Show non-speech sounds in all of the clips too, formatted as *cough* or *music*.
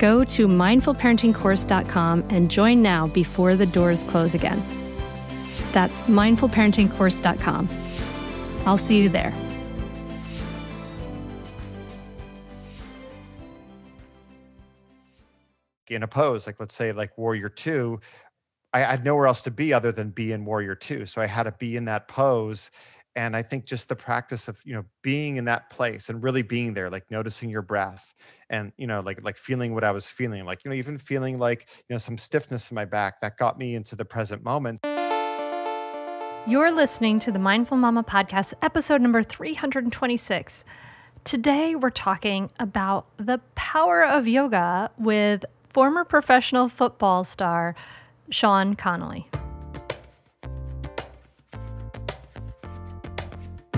Go to mindfulparentingcourse.com and join now before the doors close again. That's mindfulparentingcourse.com. I'll see you there. In a pose, like let's say like Warrior Two, I had nowhere else to be other than be in Warrior Two. So I had to be in that pose and i think just the practice of you know being in that place and really being there like noticing your breath and you know like like feeling what i was feeling like you know even feeling like you know some stiffness in my back that got me into the present moment. You're listening to the mindful mama podcast episode number 326 today we're talking about the power of yoga with former professional football star sean conley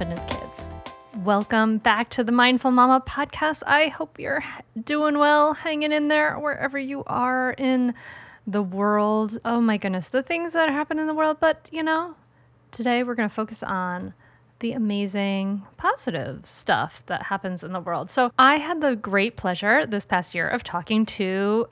confident kids. Welcome back to the Mindful Mama podcast. I hope you're doing well, hanging in there wherever you are in the world. Oh my goodness, the things that happen in the world. But, you know, today we're going to focus on the amazing positive stuff that happens in the world. So, I had the great pleasure this past year of talking to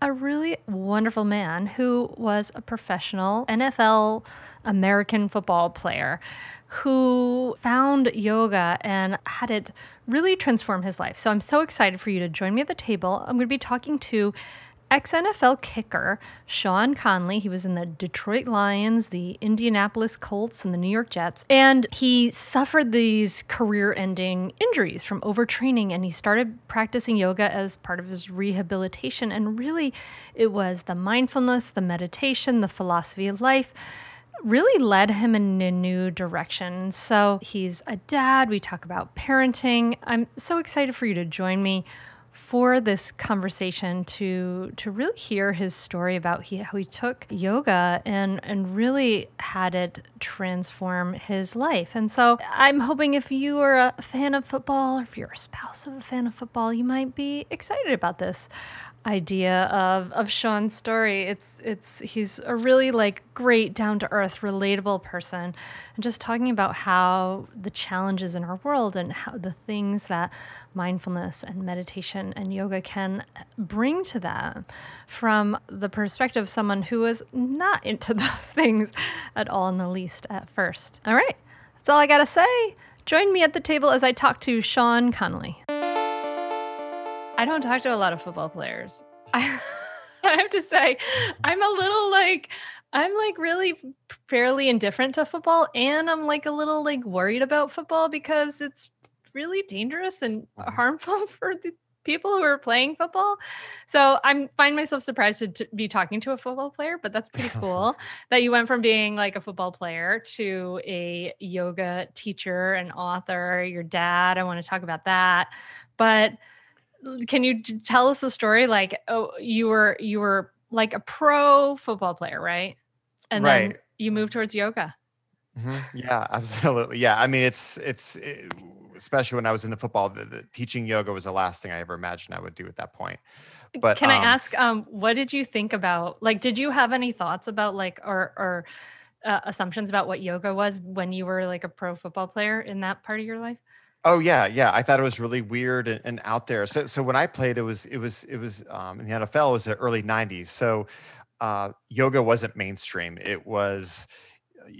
a really wonderful man who was a professional NFL American football player who found yoga and had it really transform his life. So I'm so excited for you to join me at the table. I'm going to be talking to ex NFL kicker Sean Conley. He was in the Detroit Lions, the Indianapolis Colts, and the New York Jets. And he suffered these career ending injuries from overtraining. And he started practicing yoga as part of his rehabilitation. And really, it was the mindfulness, the meditation, the philosophy of life really led him in a new direction. So he's a dad. We talk about parenting. I'm so excited for you to join me for this conversation to to really hear his story about he, how he took yoga and and really had it transform his life. And so I'm hoping if you are a fan of football or if you're a spouse of a fan of football, you might be excited about this idea of of Sean's story. It's it's he's a really like great down to earth, relatable person, and just talking about how the challenges in our world and how the things that mindfulness and meditation and yoga can bring to them from the perspective of someone who was not into *laughs* those things at all in the least at first. All right, that's all I gotta say. Join me at the table as I talk to Sean Conley. I don't talk to a lot of football players. I, *laughs* I have to say, I'm a little like, I'm like really fairly indifferent to football. And I'm like a little like worried about football because it's really dangerous and Mhm. harmful *laughs* for the people who are playing football. So I'm find myself surprised to, to be talking to a football player, but that's pretty *laughs* cool that you went from being like a football player to a yoga teacher and author, your dad. I want to talk about that. But can you tell us a story like oh you were you were like a pro football player, right? And then you moved towards yoga. Mhm. Yeah, *laughs* absolutely. Yeah, I mean, it's it's it, especially when I was in the football, the, the teaching yoga was the last thing I ever imagined I would do at that point. But Can I um, ask, um, what did you think about? Like, did you have any thoughts about like or or uh, assumptions about what yoga was when you were like a pro football player in that part of your life? Oh yeah, yeah. I thought it was really weird and, and out there. So so when I played, it was it was it was um, in the NFL. It was the early '90s. So uh, yoga wasn't mainstream. It was uh,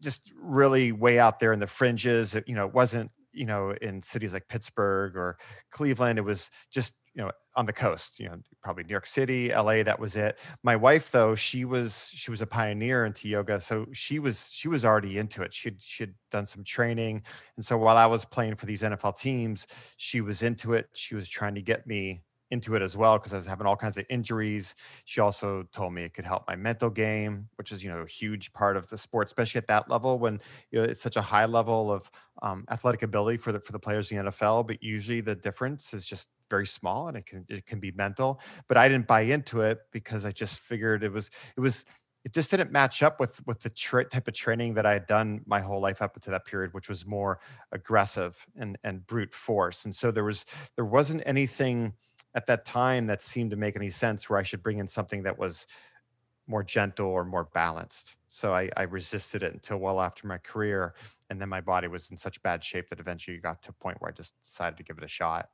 just really way out there in the fringes. It, you know, it wasn't you know in cities like Pittsburgh or Cleveland. It was just you know on the coast. You know, probably New York City, LA. That was it. My wife though, she was she was a pioneer into yoga, so she was she was already into it. She'd she'd done some training and so while I was playing for these NFL teams, she was into it. She was trying to get me into it as well because I was having all kinds of injuries. She also told me it could help my mental game, which is you know a huge part of the sport, especially at that level when you know it's such a high level of um, athletic ability for the for the players in the NFL. But usually the difference is just very small and it can it can be mental. But I didn't buy into it because I just figured it was it was it just didn't match up with with the tra- type of training that I had done my whole life up to that period, which was more aggressive and and brute force. And so there was there wasn't anything at that time that seemed to make any sense where I should bring in something that was more gentle or more balanced. So I, I resisted it until well after my career, and then my body was in such bad shape that eventually got to a point where I just decided to give it a shot.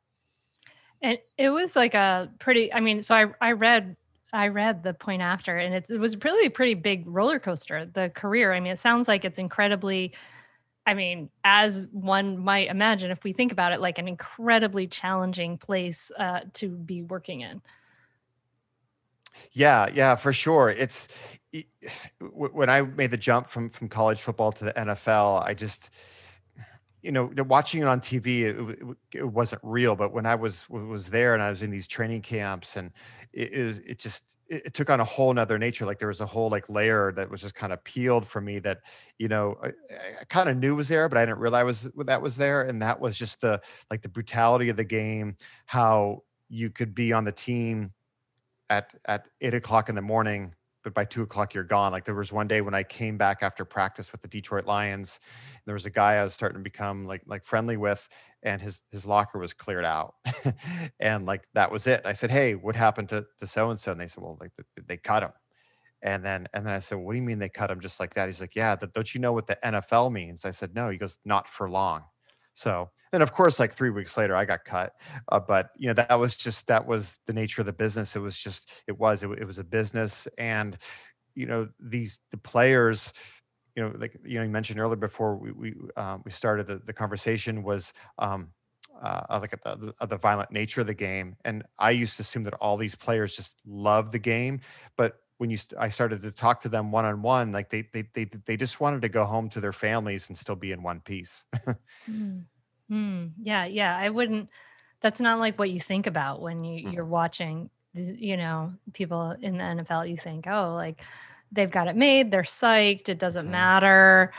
And it was like a pretty, I mean, so I, I read, I read the point after and it, it was really a pretty big roller coaster, the career. I mean, it sounds like it's incredibly, I mean, as one might imagine, if we think about it, like an incredibly challenging place uh, to be working in. Yeah, yeah, for sure. It's it- when I made the jump from from college football to the NFL, I just you know watching it on TV it, it it wasn't real but when I was was there and I was in these training camps and it is it just it, it took on a whole nother nature like there was a whole like layer that was just kind of peeled for me that you know I, I kind of knew was there but I didn't realize was that was there and that was just the like the brutality of the game how you could be on the team at at eight o'clock in the morning, but by two o'clock you're gone. Like there was one day when I came back after practice with the Detroit Lions, there was a guy I was starting to become like like friendly with, and his his locker was cleared out, *laughs* and like that was it. I said, "Hey, what happened to to so and so?" And they said, "Well, like th- they cut him." And then and then I said, "What do you mean they cut him just like that?" He's like, "Yeah, don't you know what the NFL means?" I said, "No." He goes, "Not for long." So, and of course, like three weeks later, I got cut. Uh, but you know, that was just that was the nature of the business. It was just it was it, it was a business, and you know these the players. You know, like you know, you mentioned earlier before we we um, we started the, the conversation was um, uh, of like at the, of the violent nature of the game, and I used to assume that all these players just love the game, but when you st- I started to talk to them one on one, like they they they they just wanted to go home to their families and still be in one piece. Mm. Mm. Yeah, yeah. I wouldn't. That's not like what you think about when you you're Mm, watching. You know, people in the NFL. You think, oh, like they've got it made. They're psyched. It doesn't mhm, matter.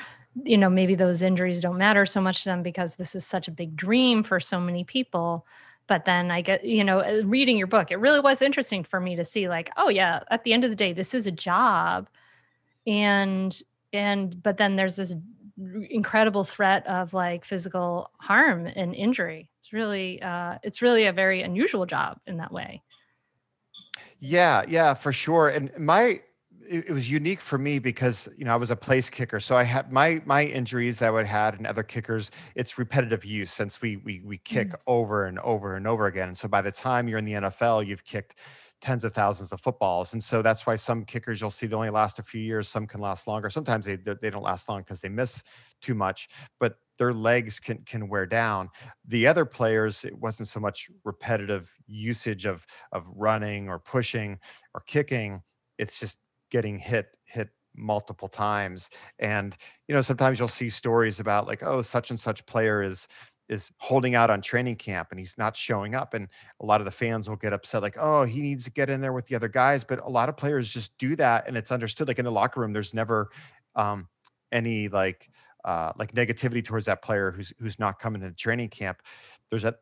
You know, maybe those injuries don't matter so much to them because this is such a big dream for so many people. But then I get, you know, uh, reading your book, it really was interesting for me to see, like, oh yeah, at the end of the day, this is a job. And and but then there's this incredible threat of like physical harm and injury. It's really uh it's really a very unusual job in that way. Yeah, yeah, for sure. And my it, it was unique for me because you know I was a place kicker, so I had my my injuries that I would had and other kickers. It's repetitive use since we we we kick Mm. over and over and over again. And so by the time you're in the NFL, you've kicked tens of thousands of footballs, and so that's why some kickers you'll see they only last a few years. Some can last longer. Sometimes they they they don't last long because they miss too much. But their legs can can wear down. The other players, it wasn't so much repetitive usage of of running or pushing or kicking. It's just getting hit hit multiple times. And you know, sometimes you'll see stories about like, oh, such and such player is is holding out on training camp and he's not showing up and a lot of the fans will get upset like oh he needs to get in there with the other guys but a lot of players just do that and it's understood like in the locker room there's never um, any like uh, like negativity towards that player who's who's not coming to training camp. There's that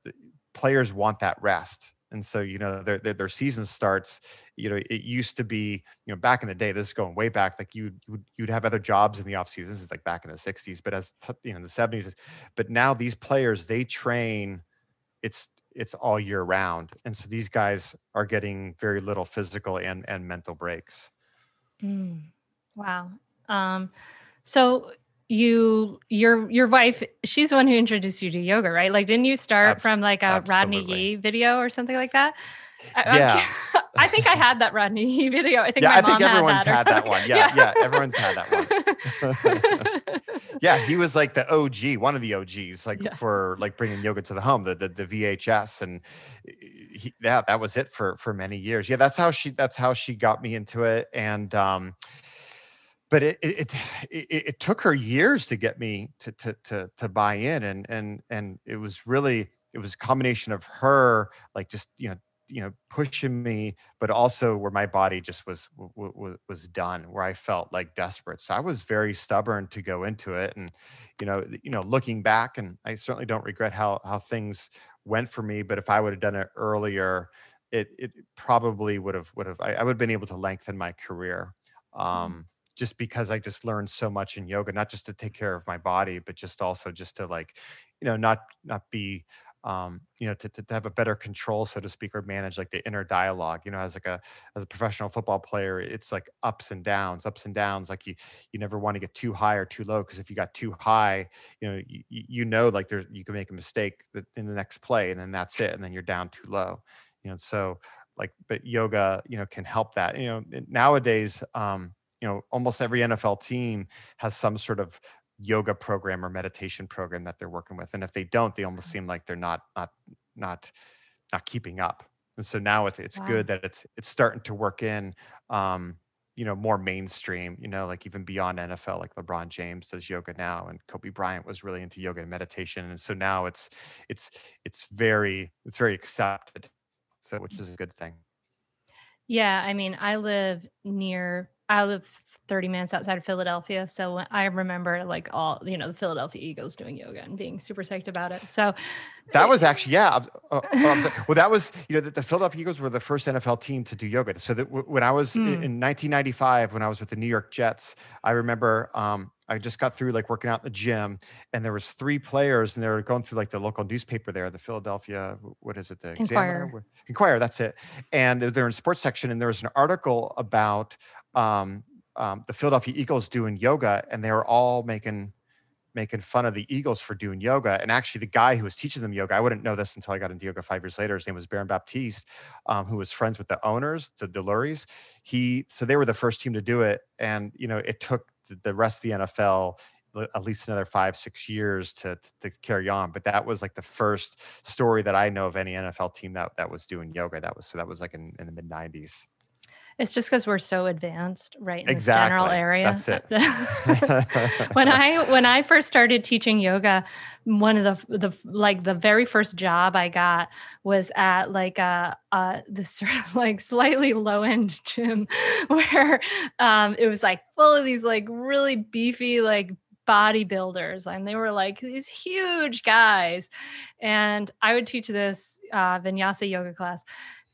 players want that rest. And so, you know, their, their, their season starts. You know, it used to be, you know, back in the day. This is going way back. Like you, you'd, you'd have other jobs in the off season. This is like back in the '60s, but as t- you know, the '70s. But now these players they train. It's it's all year round, and so these guys are getting very little physical and and mental breaks. Mm, wow. Um, so you your your wife she's the one who introduced you to yoga right like didn't you start Abs- from like a absolutely. rodney yee video or something like that yeah. I, *laughs* I think I had that Rodney Yee *laughs* video. I think yeah, I think everyone's had, that, had that one. *laughs* Yeah, yeah, yeah, everyone's had that one. yeah, he was like the OG, one of the OGs, like yeah. for like bringing yoga to the home, the the, the VHS, and he, yeah, that was it for for many years. Yeah, that's how she that's how she got me into it, and um, but it, *sighs* it it, it took her years to get me to to to to buy in and and and it was really it was a combination of her like just you know you know pushing me but also where my body just was was was done where i felt like desperate so i was very stubborn to go into it and you know you know looking back and i certainly don't regret how how things went for me but if i would have done it earlier it it probably would have would have I, I would have been able to lengthen my career mm-hmm. um just because I just learned so much in yoga, not just to take care of my body, but just also just to like, you know, not not be um, you know, to, to, to have a better control, so to speak, or manage like the inner dialogue. You know, as like a as a professional football player, it's like ups and downs, ups and downs. Like you you never want to get too high or too low because if you got too high, you know, you, you know, like there's you can make a mistake in the next play, and then that's it, and then you're down too low. You know, so like, but yoga, you know, can help that. You know, nowadays, um, you know almost every NFL team has some sort of yoga program or meditation program that they're working with and if they don't they almost mm-hmm. seem like they're not not not not keeping up and so now it's it's wow. good that it's it's starting to work in um you know more mainstream you know like even beyond nfl like lebron james does yoga now and kobe bryant was really into yoga and meditation and so now it's it's it's very it's very accepted so which is a good thing yeah i mean i live near I live 30 minutes outside of Philadelphia. So I remember like all, you know, the Philadelphia Eagles doing yoga and being super psyched about it. So that was actually, yeah. Uh, oh, *laughs* well, that was, you know, the, the, Philadelphia Eagles were the first NFL team to do yoga. So that w- when I was mm. in, in, 1995, when I was with the New York Jets, I remember um, I just got through like working out in the gym and there was three players and they were going through like the local newspaper there, the Philadelphia, what is it? The Inquirer. Examiner? Inquirer, that's it. And they're in sports section and there was an article about um, um, the Philadelphia Eagles doing yoga, and they were all making making fun of the Eagles for doing yoga. And actually, the guy who was teaching them yoga, I wouldn't know this until I got into yoga five years later. His name was Baron Baptiste, um, who was friends with the owners, the Deluries. He so they were the first team to do it, and you know it took the rest of the NFL at least another five six years to, to carry on. But that was like the first story that i know of any nfl team that that was doing yoga. That was so that was like in, in the mid 90s it's just because we're so advanced, right? In exactly. general area. That's it. *laughs* when I when I first started teaching yoga, one of the the like the very first job I got was at like a, a this sort of like slightly low end gym *laughs* where um, it was like full of these like really beefy like bodybuilders and they were like these huge guys and i would teach this uh, vinyasa yoga class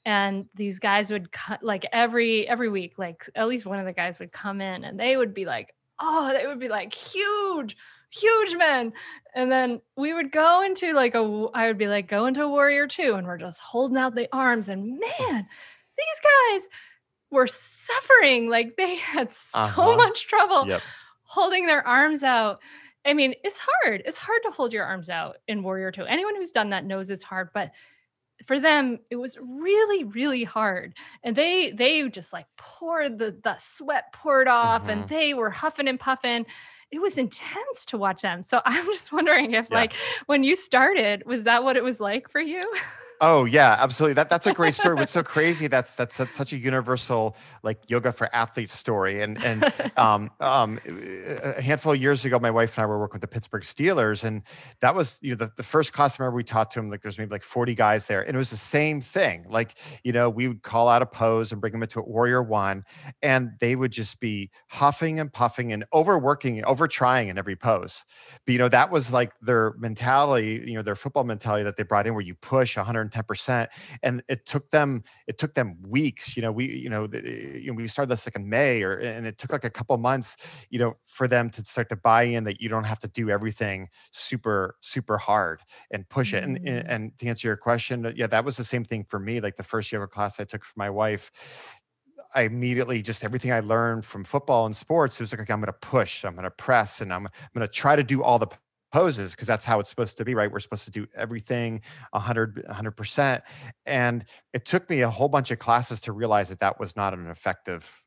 and these guys would cut like every every week like at least one of the guys would come in and they would be like oh they would be like huge huge men and then we would go into like a i would be like go into warrior two and we're just holding out the arms and man these guys were suffering like they *laughs* had so uh-huh. much trouble yep. holding their arms out i mean it's hard it's hard to hold your arms out in warrior two anyone who's done that knows it's hard but for them it was really really hard and they they just like poured the the sweat poured off mm-hmm. and they were huffing and puffing it was intense to watch them. So *laughs* I'm just wondering if, yeah. like, when you started, was that what it was like for you? *laughs* Oh yeah, absolutely. That that's a great story. What's so crazy? That's, that's that's such a universal like yoga for athletes story. And and *laughs* um, um, a handful of years ago, my wife and I were working with the Pittsburgh Steelers, and that was you know the, the first class. I remember we taught to them like there's maybe like 40 guys there, and it was the same thing. Like you know we would call out a pose and bring them into a warrior one, and they would just be huffing and puffing and overworking, over trying in every pose. But you know that was like their mentality, you know their football mentality that they brought in, where you push 100 110% and it took them it took them weeks you know we you know, the, you know we started this like in may or and it took like a couple months you know for them to start to buy in that you don't have to do everything super super hard and push it mm-hmm. and, and and to answer your question yeah that was the same thing for me like the first yoga class i took for my wife I immediately just everything I learned from football and sports, it was like, okay, I'm going to push, I'm going to press, and I'm, I'm going to try to do all the poses because that's how it's supposed to be right? We're supposed to do everything 100 100% and it took me a whole bunch of classes to realize that that was not an effective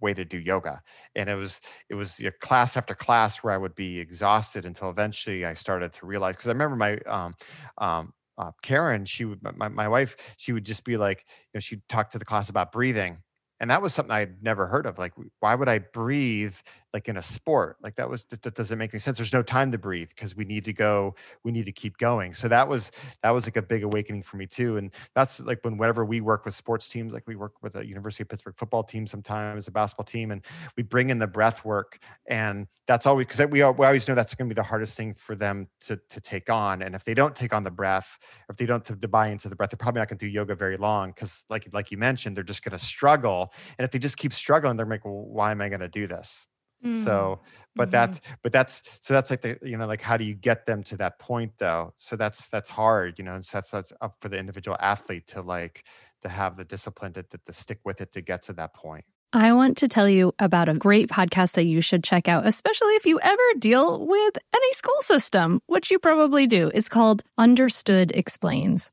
way to do yoga. And it was it was you know, class after class where i would be exhausted until eventually i started to realize because i remember my um, um, uh, karen she would my, my wife she would just be like you know she'd talk to the class about breathing. And that was something I'd never heard of. Like, why would I breathe like in a sport? Like that was that, doesn't make any sense. There's no time to breathe because we need to go. We need to keep going. So that was that was like a big awakening for me too. And that's like when whenever we work with sports teams, like we work with a University of Pittsburgh football team sometimes, a basketball team, and we bring in the breath work. And that's always because we, we always know that's going to be the hardest thing for them to to take on. And if they don't take on the breath, if they don't to buy into the breath, they're probably not going to do yoga very long because like like you mentioned, they're just going to struggle and if they just keep struggling they're like well, why am i going to do this mm. so but mm-hmm. that's but that's so that's like the you know like how do you get them to that point though so that's that's hard you know and so that's that's up for the individual athlete to like to have the discipline to, to, to stick with it to get to that point I want to tell you about a great podcast that you should check out, especially if you ever deal with any school system, which you probably do. It's called Understood Explains.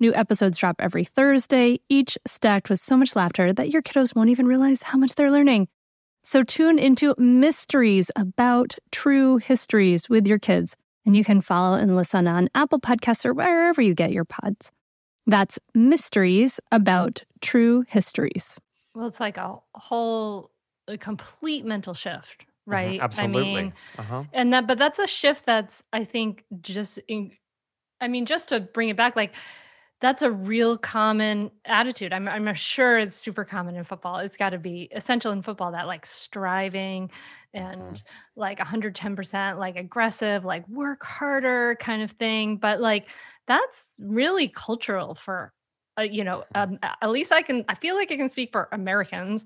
New episodes drop every Thursday, each stacked with so much laughter that your kiddos won't even realize how much they're learning. So tune into Mysteries about true histories with your kids. And you can follow and listen on Apple Podcasts or wherever you get your pods. That's Mysteries about true histories. Well, it's like a whole, a complete mental shift, Mhm, right? I Absolutely. mean, Uh-huh. and that, but that's a shift that's, I think, just in, I mean, just to bring it back, like that's a real common attitude. I'm, I'm sure it's super common in football. It's got to be essential in football that like striving Mhm. and like 110% like aggressive, like work harder kind of thing. But like that's really cultural for, uh, you know, um, at least I can, I feel like I can speak for Americans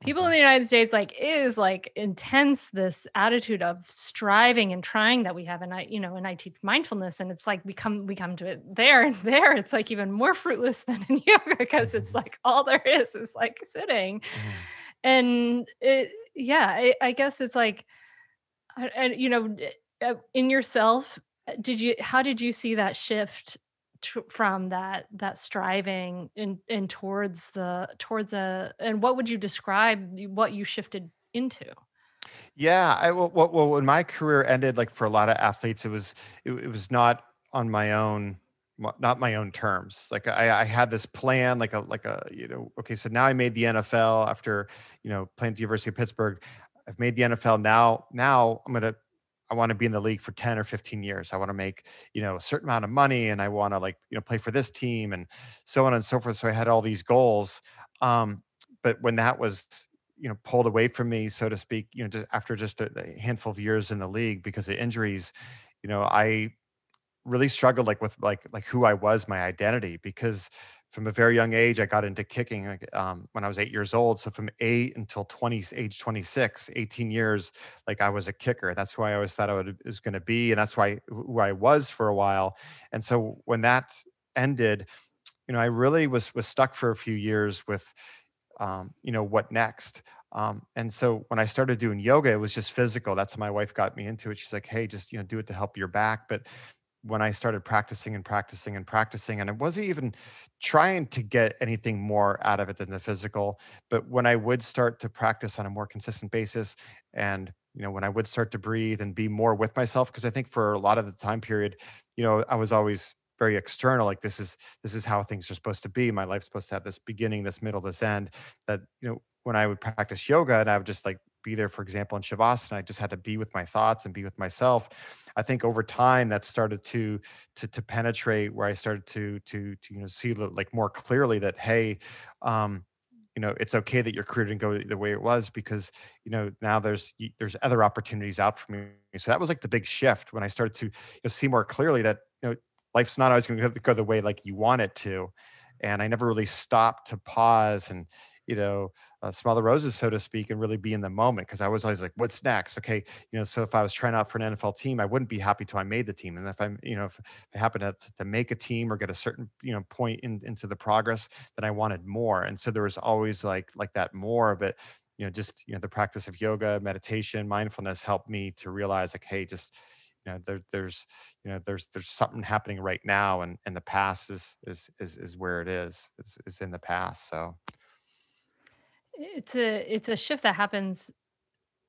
people in Mhm. the United States like is like intense this attitude of striving and trying that we have and I you know and I teach mindfulness and it's like we come we come to it there and there it's like even more fruitless than in *laughs* yoga because it's Mhm. like all there is is like sitting Mhm. and it yeah I, I guess it's like and you know uh, in yourself uh, did you how did you see that shift from that that striving in in towards the towards a and what would you describe what you shifted into Yeah, I well, well, well, when my career ended, like for a lot of athletes, it was it, it was not on my own, not my own terms. Like I, I had this plan, like a like a you know, okay, so now I made the NFL after you know playing at the University of Pittsburgh. I've made the NFL. Now, now I'm gonna I want to be in the league for 10 or 15 years. I want to make, you know, a certain amount of money and I want to like, you know, play for this team and so on and so forth. So I had all these goals. Um, but when that was, you know, pulled away from me, so to speak, you know, just after just a, a handful of years in the league because of injuries, you know, I really struggled like with like like who I was, my identity, because from a very young age, I got into kicking um, when I was eight years old. So from eight until 20, age 26, 18 years, like I was a kicker. That's who I always thought I would, was going to be. And that's why who I was for a while. And so when that ended, you know, I really was, was stuck for a few years with, um, you know, what next? Um, and so when I started doing yoga, it was just physical. That's how my wife got me into it. She's like, hey, just, you know, do it to help your back. But when I started practicing and practicing and practicing, and I wasn't even trying to get anything more out of it than the physical. But when I would start to practice on a more consistent basis, and you know, when I would start to breathe and be more with myself, because I think for a lot of the time period, you know, I was always very external like this is this is how things are supposed to be my life's supposed to have this beginning this middle this end that you know when i would practice yoga and i would just like be there for example in shavasana i just had to be with my thoughts and be with myself. I think over time that started to to to penetrate where i started to to to you know see like more clearly that hey um you know it's okay that your career didn't go the way it was because you know now there's there's other opportunities out for me. So that was like the big shift when i started to you know, see more clearly that you know life's not always going to go the way like you want it to. And i never really stopped to pause and you know uh, smell the roses so to speak and really be in the moment because i was always like what's next? Okay you know so if i was trying out for an nfl team i wouldn't be happy till i made the team and if i'm you know if i happen to, to make a team or get a certain you know point in, into the progress then i wanted more and so there was always like like that more but you know just you know the practice of yoga meditation mindfulness helped me to realize like hey just you know there, there's you know there's there's something happening right now and and the past is is is, is where it is is, is in the past so it's a it's a shift that happens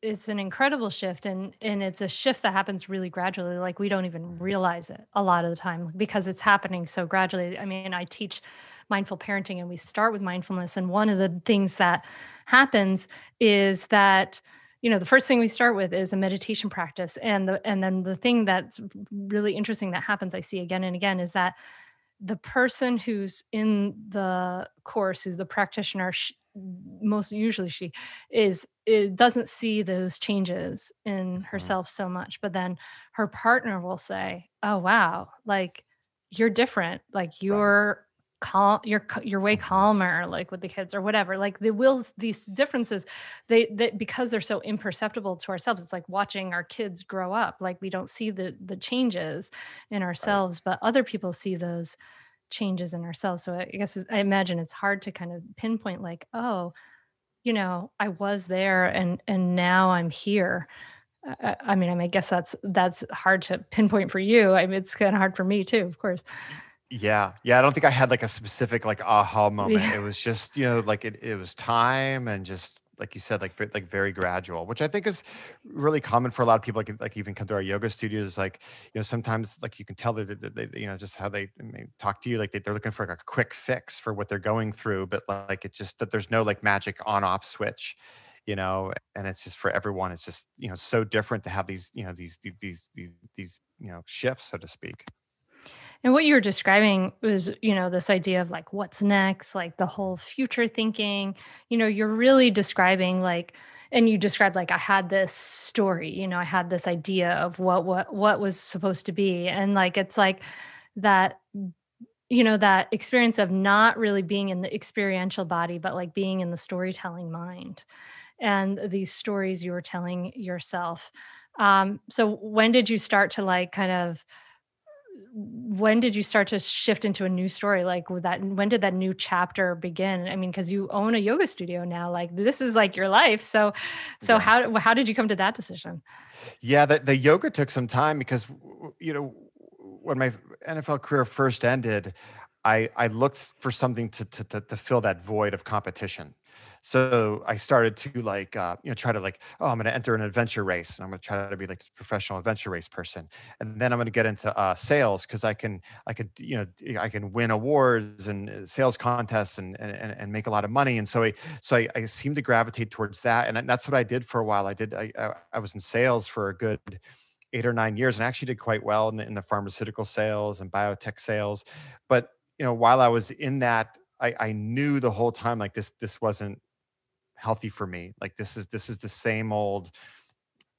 it's an incredible shift and and it's a shift that happens really gradually like we don't even mm-hmm. realize it a lot of the time because it's happening so gradually. I mean i teach mindful parenting and we start with mindfulness and one of the things that happens is that you know the first thing we start with is a meditation practice and the and then the thing that's really interesting that happens i see again and again is that the person who's in the course who's the practitioner most usually she is it doesn't see those changes in Mhm. herself so much but then her partner will say oh wow like you're different like you're calm you're you're way hmm calmer like with the kids or whatever like the wills these differences they that because they're so imperceptible to ourselves it's like watching our kids grow up like we don't see the the changes in right. ourselves but other people see those changes in ourselves so i guess i imagine it's hard to kind of pinpoint like oh you know i was there and and now i'm here. I, I mean i mean, I guess that's that's hard to pinpoint for you i mean it's kind of hard for me too of course. Yeah yeah i don't think i had like a specific like aha moment yeah it was just you know like it, it was time and just like you said, like like very gradual, which I think is really common for a lot of people. Like, like even come to our yoga studios, like you know, sometimes like you can tell that they, they, you know just how they, they talk to you, like they, they're looking for like a quick fix for what they're going through, but like it just that there's no like magic on off switch, you know, and it's just for everyone. It's just you know so different to have these you know these these these these you know shifts, so to speak. And what you were describing was, you know, this idea of like what's next, like the whole future thinking. You know, you're really describing like, and you described like I had this story, you know, I had this idea of what what what was supposed to be, and like it's like that you know that experience of not really being in the experiential body but like being in the storytelling mind and these stories you were telling yourself um so when did you start to like kind of when did you start to shift into a new story? Like with that when did that new chapter begin? I mean because you own a yoga studio now like this is like your life. So so yeah. how how did you come to that decision? Yeah the, the yoga took some time because you know when my nfl career first ended i i looked for something to to, to, to fill that void of competition so I started to like, uh, you know, try to like, oh, I'm going to enter an adventure race and I'm going to try to be like a professional adventure race person. And then I'm going to get into uh, sales because I can, I could, you know, I can win awards and uh, sales contests and, and, and make a lot of money. And so I, so I, I seemed to gravitate towards that. And that's what I did for a while. I did, I, I was in sales for a good, eight or nine years and I actually did quite well in, in the pharmaceutical sales and biotech sales. But you know, while I was in that, I, I knew the whole time like this this wasn't healthy for me. Like this is this is the same old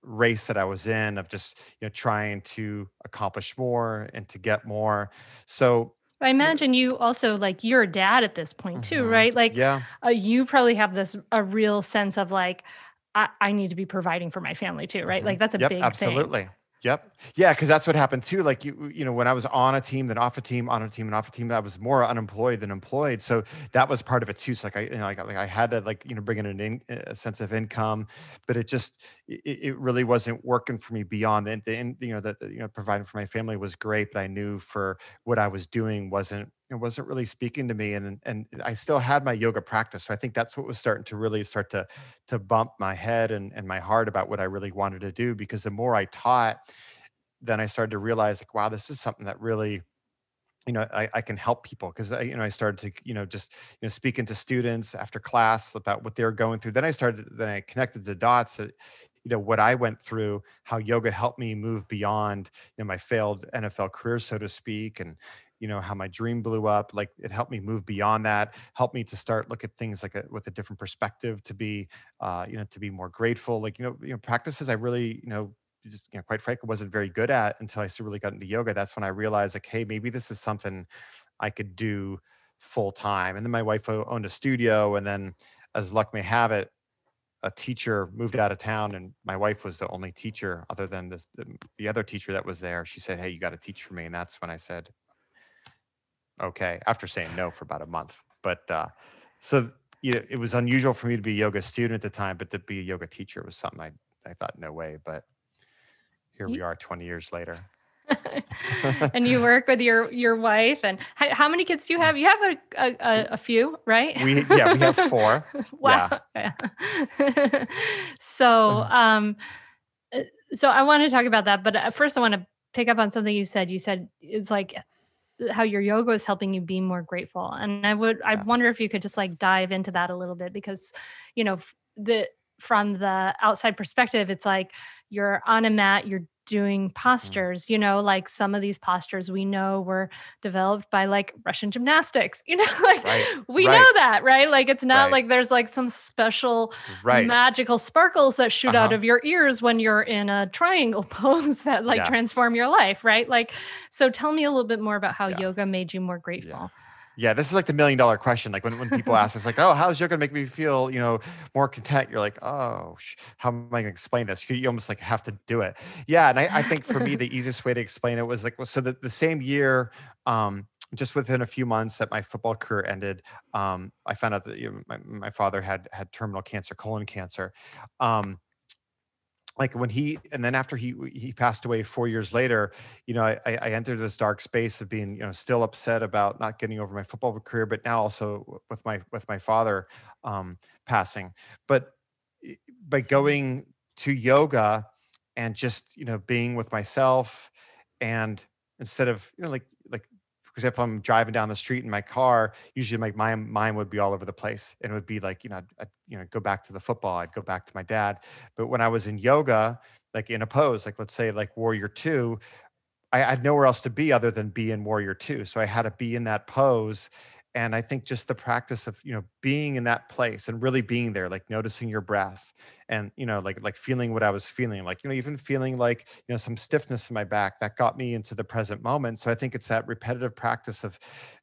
race that I was in of just you know trying to accomplish more and to get more. So I imagine you also like you're a dad at this point too, mm-hmm. right? Like yeah, uh, you probably have this a real sense of like I, I need to be providing for my family too, right? Mm-hmm. Like that's a yep, big absolutely. Thing. Yep. Yeah, because that's what happened too. Like you, you know, when I was on a team, then off a team, on a team, and off a team, I was more unemployed than employed. So that was part of it too. So like I, you know, like, like I had to like you know bring in an in, a sense of income, but it just it, it really wasn't working for me beyond the, the you know that you know providing for my family was great, but I knew for what I was doing wasn't it wasn't really speaking to me and and I still had my yoga practice so I think that's what was starting to really start to to bump my head and and my heart about what I really wanted to do because the more I taught then I started to realize like wow this is something that really you know I, I can help people. Because I you know I started to you know just you know speaking to students after class about what they're going through. Then I started then I connected the dots that you know what I went through how yoga helped me move beyond you know my failed NFL career so to speak and you know how my dream blew up like it helped me move beyond that helped me to start look at things like a, with a different perspective to be uh, you know to be more grateful like you know you know practices i really you know just you know quite frankly wasn't very good at until i really got into yoga that's when i realized like hey maybe this is something i could do full time. And then my wife owned a studio and then as luck may have it a teacher moved out of town and my wife was the only teacher other than this the, the other teacher that was there. She said hey you got to teach for me. And that's when i said okay after saying no for about a month but uh so you know it was unusual for me to be a yoga student at the time but to be a yoga teacher was something i i thought no way but here we are 20 years later. *laughs* *laughs* And you work with your your wife and how, how, many kids do you have? You have a a, a few right? We yeah we have four. *laughs* Wow yeah. so um uh, so i want to talk about that but uh, first i want to pick up on something you said. You said it's like how your yoga is helping you be more grateful and i would i wonder if you could just like dive into that a little bit because you know the from the outside perspective it's like you're on a mat you're doing mm. postures you know like some of these postures we know were developed by like russian gymnastics *laughs* you know like right. we right. know that right like it's not right. like there's like some special magical sparkles that shoot uh-huh. out of your ears when you're in a triangle *laughs* pose that like yeah. transform your life right like so tell me a little bit more about how yeah. yoga made you more grateful yeah. Yeah, this is like the million dollar question. Like when, when people ask, it's like, oh, how's yoga gonna make me feel, you know, more content? You're like, oh, sh- how am I gonna explain this? You almost like have to do it. Yeah, and I, I think for me, the *laughs* easiest way to explain it was like, so the, the same year, um, just within a few months that my football career ended, um, I found out that you know, my, my father had had terminal cancer, colon cancer. Um, like when he and then after he he passed away four years later you know I, I entered this dark space of being you know still upset about not getting over my football career but now also with my with my father um passing. But by going to yoga and just you know being with myself and instead of you know like like because if I'm driving down the street in my car, usually my, my mind would be all over the place, and it would be like you know, I'd, you know, go back to the football, I'd go back to my dad. But when I was in yoga, like in a pose, like let's say like Warrior Two, I, I had nowhere else to be other than be in Warrior Two, so I had to be in that pose and i think just the practice of you know being in that place and really being there like noticing your breath and you know like like feeling what i was feeling like you know even feeling like you know some stiffness in my back that got me into the present moment. So i think it's that repetitive practice of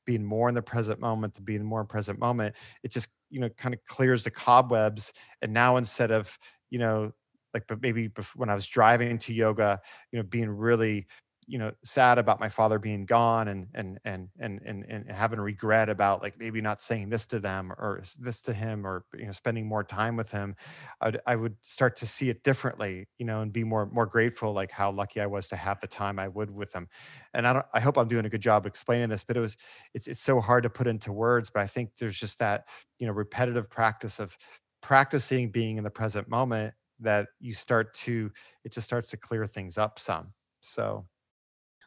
being more in the present moment to being more present moment. It just you know kind of clears the cobwebs and now instead of you know like but maybe when i was driving to yoga you know being really you know sad about my father being gone and and and and and, and having regret about like maybe not saying this to them or this to him or you know spending more time with him I'd, I would start to see it differently you know and be more more grateful like how lucky I was to have the time I would with him. And I don't I hope I'm doing a good job explaining this but it was it's it's so hard to put into words but I think there's just that you know repetitive practice of practicing being in the present moment that you start to it just starts to clear things up some. So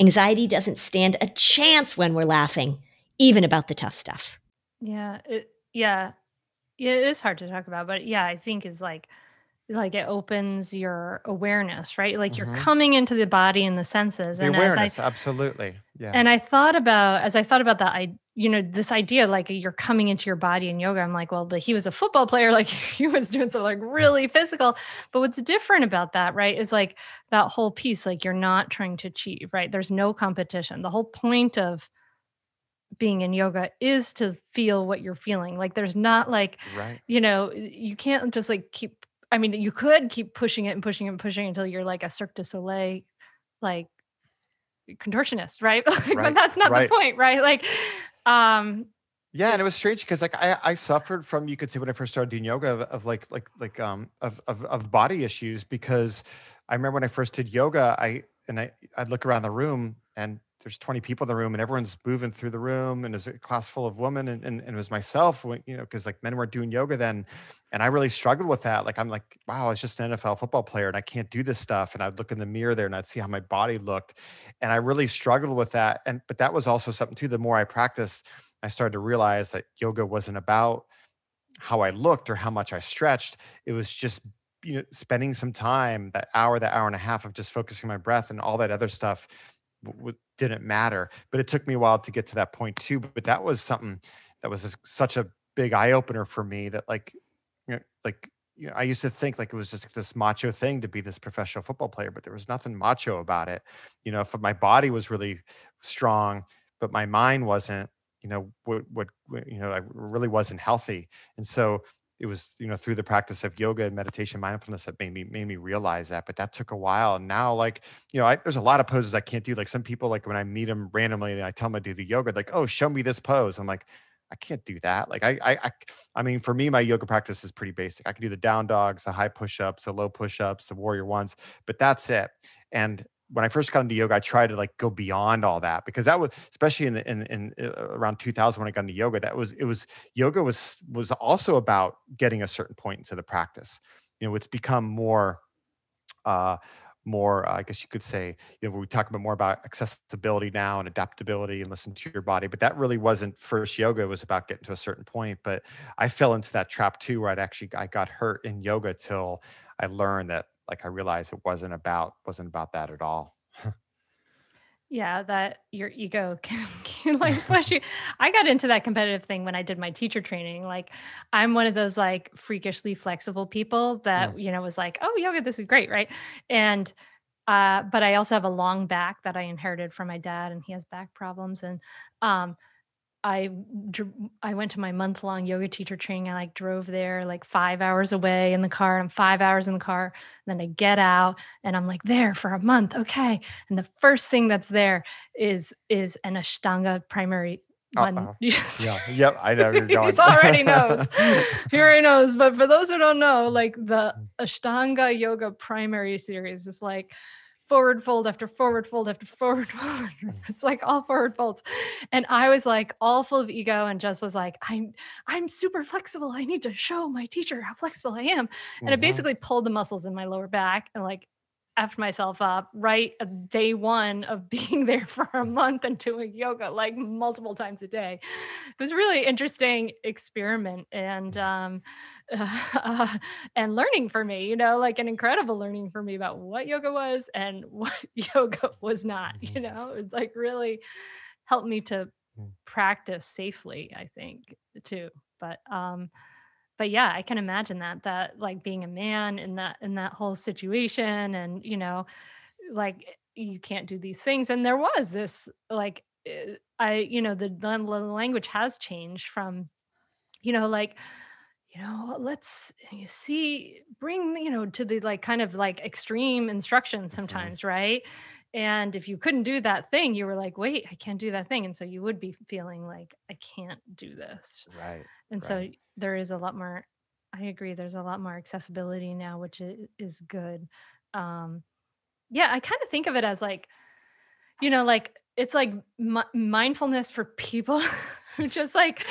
Anxiety doesn't stand a chance when we're laughing, even about the tough stuff. Yeah. It, yeah. Yeah. It is hard to talk about, but yeah, I think is like, like it opens your awareness, right? Like mm-hmm. you're coming into the body and the senses. The and awareness, as I, absolutely. Yeah. And I thought about as I thought about that, I you know this idea like you're coming into your body in yoga. I'm like, well, but he was a football player, *laughs* like he was doing something like really physical. But what's different about that, right, is like that whole piece, like you're not trying to achieve, right? There's no competition. The whole point of being in yoga is to feel what you're feeling. Like there's not like, right. you know, you can't just like keep I mean, you could keep pushing it and pushing it and pushing it until you're like a Cirque du Soleil, like contortionist, right? *laughs* like, right. but that's not right. the point, right? Like, um, yeah, and it was strange because like I, I suffered from you could say when I first started doing yoga of, of like like like um of, of of body issues because I remember when I first did yoga I and I I'd look around the room and there's 20 people in the room and everyone's moving through the room and there's a class full of women and, and, and it was myself you know because like men weren't doing yoga then and i really struggled with that like i'm like wow i was just an nfl football player and i can't do this stuff and i'd look in the mirror there and i'd see how my body looked and i really struggled with that and but that was also something too the more i practiced i started to realize that yoga wasn't about how i looked or how much i stretched it was just you know spending some time that hour that hour and a half of just focusing my breath and all that other stuff w- didn't matter. But it took me a while to get to that point too. But that was something that was such a big eye opener for me that like, you know, like you know, I used to think like it was just this macho thing to be this professional football player, but there was nothing macho about it. You know, if my body was really strong, but my mind wasn't, you know, what, what, you know, I really wasn't healthy. And so it was, you know, through the practice of yoga and meditation, mindfulness that made me, made me realize that, but that took a while. And now like, you know, I, there's a lot of poses I can't do. Like some people, like when I meet them randomly and I tell them I do the yoga, like, oh, show me this pose. I'm like, I can't do that. Like I, I, I, I mean, for me, my yoga practice is pretty basic. I can do the down dogs, the high push-ups, the low push-ups, the warrior ones, but that's it. And when I first got into yoga, I tried to like go beyond all that because that was especially in the, in, in uh, around 2000 when I got into yoga. That was it was yoga was was also about getting a certain point into the practice. You know, it's become more uh, more, I guess you could say, you know, we talk about more about accessibility now and adaptability and listen to your body. But that really wasn't first yoga. It was about getting to a certain point. But I fell into that trap too, where I'd actually I got hurt in yoga till I learned that like I realized it wasn't about wasn't about that at all. *laughs* yeah, that your ego *laughs* can, can *laughs* like push you. I got into that competitive thing when I did my teacher training. Like I'm one of those like freakishly flexible people that, yeah. you know, was like, oh, yoga, this is great, right? And uh, but I also have a long back that I inherited from my dad, and he has back problems. And um, I I went to my month long yoga teacher training. I like drove there like five hours away in the car. And I'm five hours in the car. And then I get out and I'm like there for a month. Okay. And the first thing that's there is is an Ashtanga primary one. *laughs* Yeah. Yep. I know he already knows. he *laughs* already knows. But for those who don't know, like the mm. Ashtanga yoga primary series is like forward fold after forward fold after forward *laughs* fold. it's like all forward folds. And I was like all full of ego and just was like, I'm I'm super flexible. I need to show my teacher how flexible I am. And mm-hmm. I basically pulled the muscles in my lower back and like effed myself up right day one of *laughs* being there for a month and doing yoga like multiple times a day. It was a really interesting experiment. And um uh, *laughs* and learning for me, you know, like an incredible learning for me about what yoga was and *laughs* what yoga was not, you mm-hmm. know, it's like really helped me to mm. practice safely, I think, too. But, um, but yeah, I can imagine that, that like being a man in that, in that whole situation and, you know, like you can't do these things. And there was this, like, eh, I, you know, the, the language has changed from, you know, like, you know let's you see bring you know to the like kind of like extreme instructions mm-hmm. sometimes mm-hmm. right and if you couldn't do that thing you were like wait i can't do that thing and so you would be feeling like i can't do this right and right. so there is a lot more i agree there's a lot more accessibility now which is good um yeah i kind of think of it as like you know like it's like m- mindfulness for people *laughs* who *laughs* just like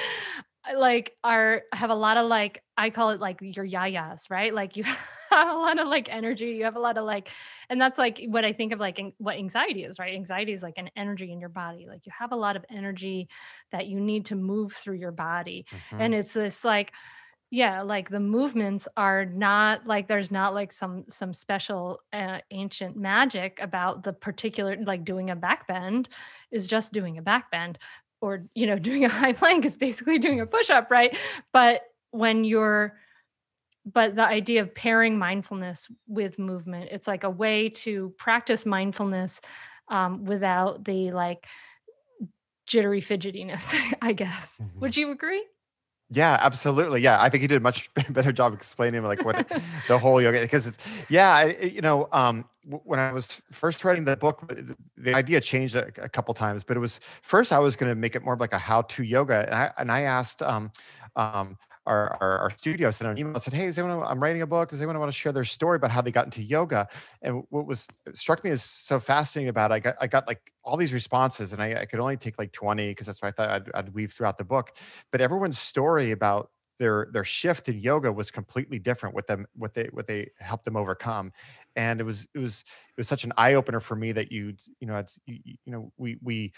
like are have a lot of like I call it like your yayas, right? Like you *laughs* have a lot of like energy, you have a lot of like, and that's like what I think of like what anxiety is, right? Anxiety is like an energy in your body. Like you have a lot of energy that you need to move through your body, mm-hmm. and it's this like yeah like the movements are not like there's not like some some special uh, ancient magic about the particular like doing a back bend is just doing a back bend or you know *laughs* doing a high plank is basically doing a push up right? But when you're but the idea of pairing mindfulness with movement it's like a way to practice mindfulness um, without the like jittery fidgetiness *laughs* i guess. Mm-hmm. would you agree yeah, absolutely. Yeah, I think he did a much *laughs* better job explaining like what *laughs* the whole yoga because it's yeah, I, you know, um, when I was first writing the book, the idea changed a, a couple times, but it was first I was going to make it more of like a how-to yoga, and I and I asked um, um, our, our, our studio sent an email and said, "Hey, is anyone? I'm writing a book. Does anyone want to share their story about how they got into yoga?" And what was struck me as so fascinating about it, I got I got like all these responses, and I, I could only take like 20 because that's what I thought I'd, I'd weave throughout the book. But everyone's story about their their shift in yoga was completely different with them what they what they helped them overcome and it was it was it was such an eye opener for me that you you know it's you, you know we we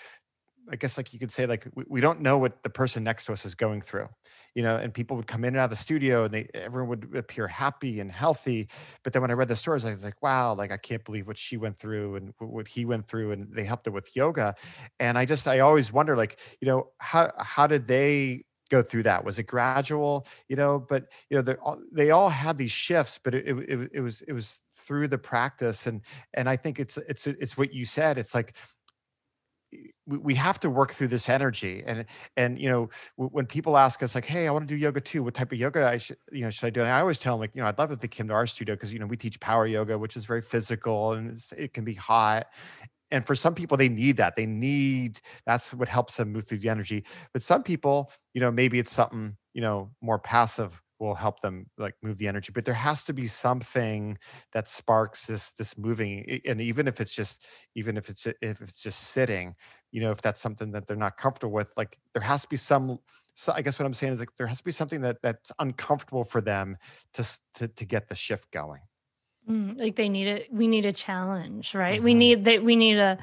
I guess like you could say like we, we don't know what the person next to us is going through, you know, and people would come in and out of the studio and they everyone would appear happy and healthy. But then when I read the stories, I was like, wow, like I can't believe what she went through and what he went through, and they helped her with yoga. And I just I always wonder like, you know, how how did they go through that? Was it gradual? You know, but you know, all, they all had these shifts, but it, it, it was it was through the practice, and and I think it's it's it's what you said. It's like we we have to work through this energy and and you know when people ask us like hey i want to do yoga too what type of yoga i should you know should i do? And i always tell them like you know i'd love if they came to our studio because you know we teach power yoga which is very physical and it can be hot. And for some people they need that they need that's what helps them move through the energy. But some people you know maybe it's something you know more passive will help them like move the energy but there has to be something that sparks this this moving and even if it's just even if it's if it's just sitting you know if that's something that they're not comfortable with like there has to be some so i guess what i'm saying is like there has to be something that that's uncomfortable for them to to, to get the shift going mm, like they need it we need a challenge right mm-hmm. we need that we need a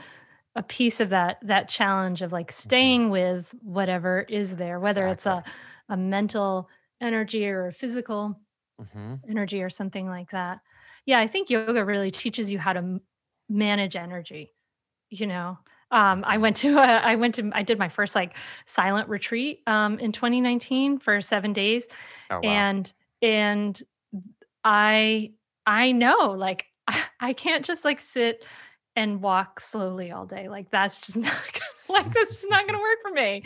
a piece of that that challenge of like mm-hmm. staying with whatever is there whether exactly. it's a a mental energy or a physical mm-hmm. energy or something like that. Yeah, I think yoga really teaches you how to manage energy. You know, um, I went to a, *laughs* I went to I did my first like silent retreat um, in 2019 for seven days, oh, wow. and and I I know like *laughs* I can't just like sit and walk slowly all day. Like that's just *laughs* not gonna, like that's not going to work for me.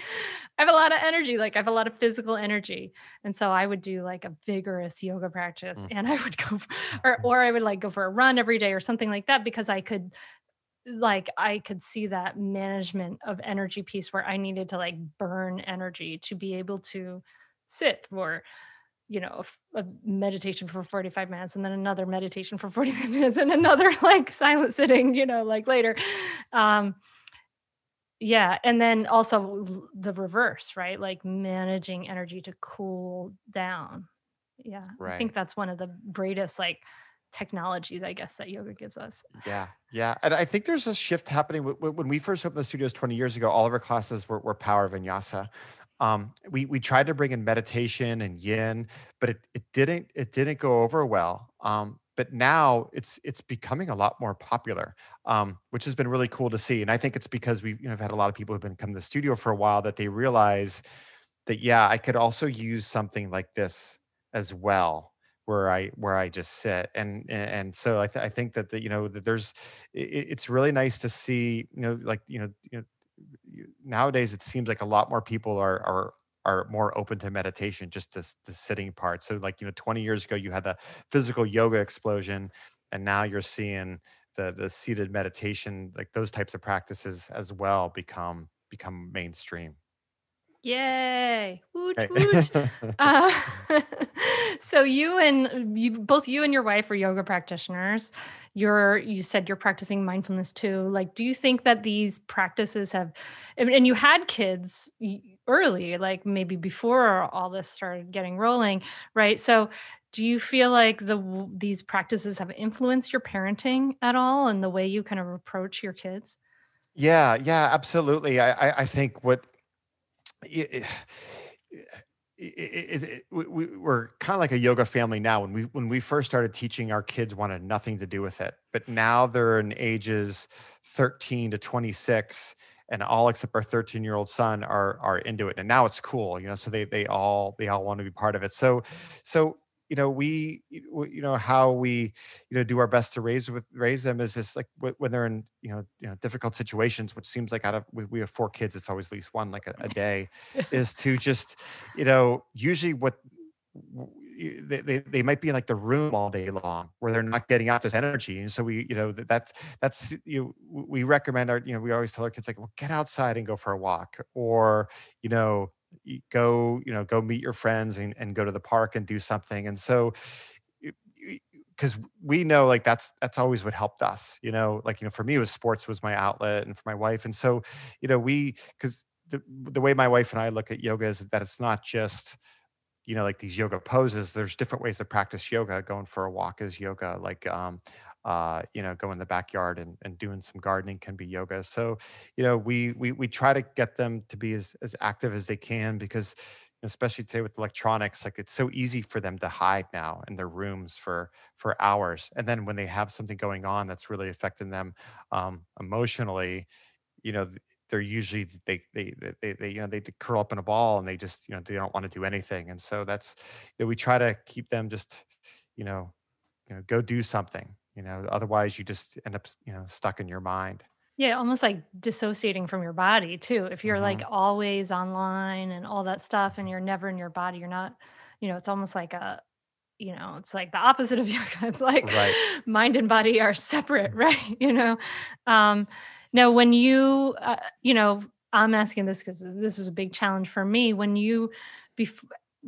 I have a lot of energy, like I have a lot of physical energy, and so I would do like a vigorous yoga practice, mm. and I would go, for, or or I would like go for a run every day or something like that because I could, like I could see that management of energy piece where I needed to like burn energy to be able to sit for you know a, meditation for 45 minutes and then another meditation for *laughs* 45 minutes and another like silent sitting you know like later. Um yeah and then also the reverse right? Like managing energy to cool down. Yeah right. i think that's one of the greatest like technologies i guess that yoga gives us yeah yeah and i think there's a shift happening when we first opened the studios 20 years ago all of our classes were, were power vinyasa um, we we tried to bring in meditation and yin, but it, it didn't it didn't go over well. Um, but now it's it's becoming a lot more popular, um, which has been really cool to see. And I think it's because we've you know had a lot of people who've been coming to the studio for a while that they realize that yeah, I could also use something like this as well where I where I just sit and and so I, th- I think that the, you know that there's it, it's really nice to see you know like you know you know nowadays it seems like a lot more people are are are more open to meditation just the, the sitting part. So like you know 20 years ago you had the physical yoga explosion and now you're seeing the the seated meditation like those types of practices as well become become mainstream Yay! Woot, woot. *laughs* uh, *laughs* so you and you both you and your wife are yoga practitioners. You're you said you're practicing mindfulness too. Like, do you think that these practices have, and you had kids early, like maybe before all this started getting rolling, right? So, do you feel like the these practices have influenced your parenting at all and the way you kind of approach your kids? Yeah, yeah, absolutely. I I, I think what it, eh, eh, eh, it, it, we, we're kind of like a yoga family now. When we when we first started teaching, our kids wanted nothing to do with it, but now they're in ages 13 to 26, and all except our 13 year old son are are into it, and now it's cool, you know. So they they all they all want to be part of it. So so you know we you know how we you know do our best to raise with raise them is just like when they're in you know you know difficult situations which seems like out of we have four kids it's always at least one like a, a day *laughs* is to just you know usually what they, they, they might be in like the room all day long where they're not getting out this energy and so we you know that's that's you know, we recommend our you know we always tell our kids like well get outside and go for a walk or you know go you know go meet your friends and, and go to the park and do something. And so because we know like that's that's always what helped us you know like you know for me was sports was my outlet and for my wife. And so you know we because the, the way my wife and i look at yoga is that it's not just you know like these yoga poses. There's different ways to practice yoga. Going for a walk is yoga. Like um uh, you know, go in the backyard and, and doing some gardening can be yoga. So, you know, we we we try to get them to be as as active as they can because especially today with electronics like it's so easy for them to hide now in their rooms for for hours. And then when they have something going on that's really affecting them um, emotionally you know they're usually they, they they they you know they curl up in a ball and they just you know they don't want to do anything. And so that's you know, we try to keep them just you know you know go do something you know otherwise you just end up you know stuck in your mind yeah, almost like dissociating from your body too. If you're like hmm always online and all that stuff and you're never in your body, you're not, you know, it's almost like a, you know, it's like the opposite of *laughs* yoga. It's like right mind and body are separate, right? *laughs* You know, um, now when you, uh, you know, I'm asking this because this was a big challenge for me. When you bef-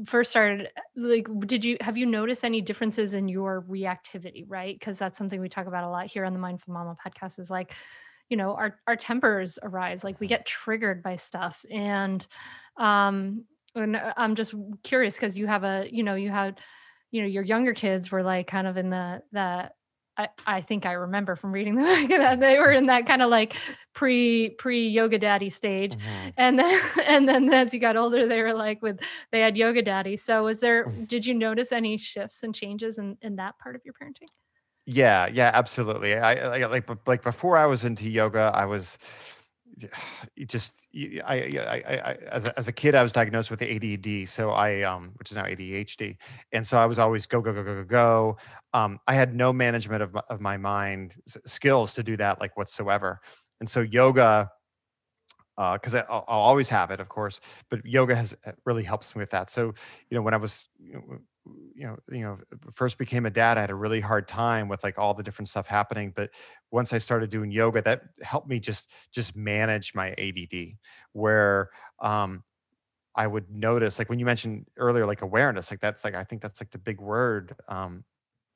first started, like, did you have you noticed any differences in your reactivity, right? Because that's something we talk about a lot here on the Mindful Mama podcast. Is like you know our our tempers arise like we Mhm. get triggered by stuff and um and uh, i'm just curious because you have a you know you had you know your younger kids were like kind of in the the I, I think I remember from reading them *laughs* that they were in that kind of like pre pre yoga daddy stage, Mhm. and then *laughs* and then as you got older, they were like with they had yoga daddy. So was there? Did you notice any shifts and changes in in that part of your parenting? Yeah, yeah, absolutely. I, I like like before I was into yoga, I was *sighs* it just I, I, I as a, as a kid I was diagnosed with ADD, so I um which is now ADHD, and so I was always go go go go go go. Um, I had no management of my, of my mind skills to do that like whatsoever, and so yoga because I I'll, I'll always have it, of course. But yoga has uh, really helps me with that. So you know, when I was you know, you know, you know, first became a dad, I had a really hard time with like all the different stuff happening. But once I started doing yoga, that helped me just just manage my ADD. Where um, I would notice, like when you mentioned earlier, like awareness, like that's like I think that's like the big word. Um,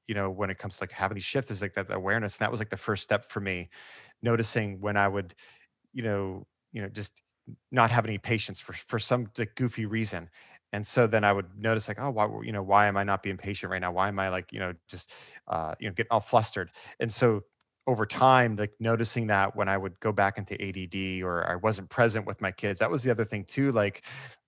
you know, when it comes to like having these shifts, is like that awareness, and that was like the first step for me, noticing when I would you know, you know, just not have any patience for for some goofy reason. And so then I would notice like, oh, why, you know, why am I not being patient right now? Why am I like, you know, just, uh, you know, getting all flustered? And so over time, like noticing that when I would go back into ADD or I wasn't present with my kids, that was the other thing too. Like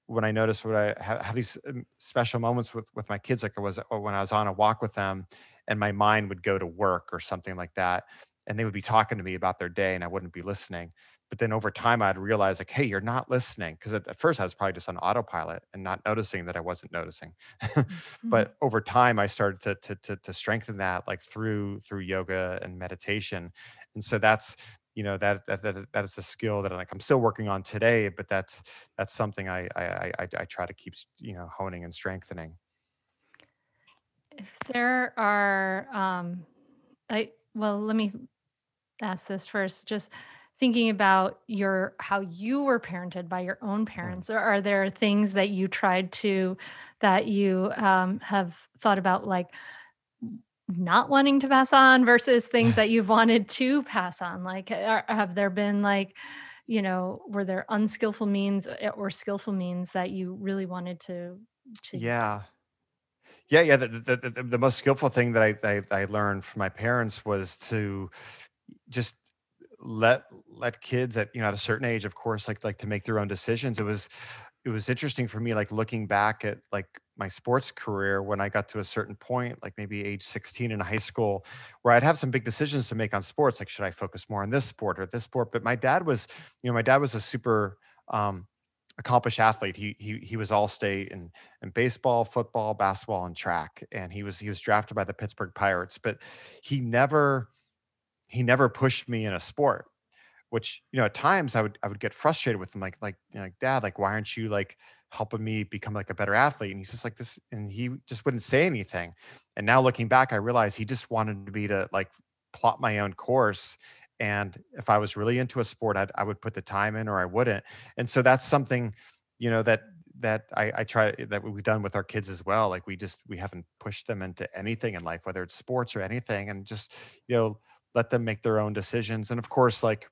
when I noticed when I have, have these um, special moments with with my kids, like I was when I was on a walk with them, and my mind would go to work or something like that, and they would be talking to me about their day, and I wouldn't be listening but then over time i'd realize like hey you're not listening because at, first i was probably just on autopilot and not noticing that i wasn't noticing *laughs* Mhm. but over time i started to, to to to strengthen that like through through yoga and meditation and so that's you know that that that, that is a skill that I'm like i'm still working on today but that's that's something i i, I I try to keep you know honing and strengthening If there are, um, I well, let me ask this first. Just thinking about your how you were parented by your own Mm. parents, or are there things that you tried to that you um, have thought about, like not wanting to pass on versus things that you've wanted to pass on? Like, are, have there been like, you know, were there unskillful means uh, or skillful means that you really wanted to to yeah yeah yeah the, the, the, the the most skillful thing that I, I i learned from my parents was to just let let kids at you know at a certain age of course like like to make their own decisions. It was it was interesting for me like looking back at like my sports career when i got to a certain point like maybe age 16 in high school where i'd have some big decisions to make on sports like should i focus more on this sport or this sport? But my dad was you know my dad was a super um accomplished athlete. He he he was all state in in baseball football basketball and track and he was he was drafted by the pittsburgh pirates. But he never he never pushed me in a sport which you know at times i would i would get frustrated with him like like you know, like dad like why aren't you like helping me become like a better athlete? And he's just like this and he just wouldn't say anything. And now looking back i realize he just wanted me to like plot my own course and if i was really into a sport I'd, i would put the time in or i wouldn't. And so that's something you know that that I, I try that we've done with our kids as well like we just we haven't pushed them into anything in life whether it's sports or anything and just you know let them make their own decisions and of course like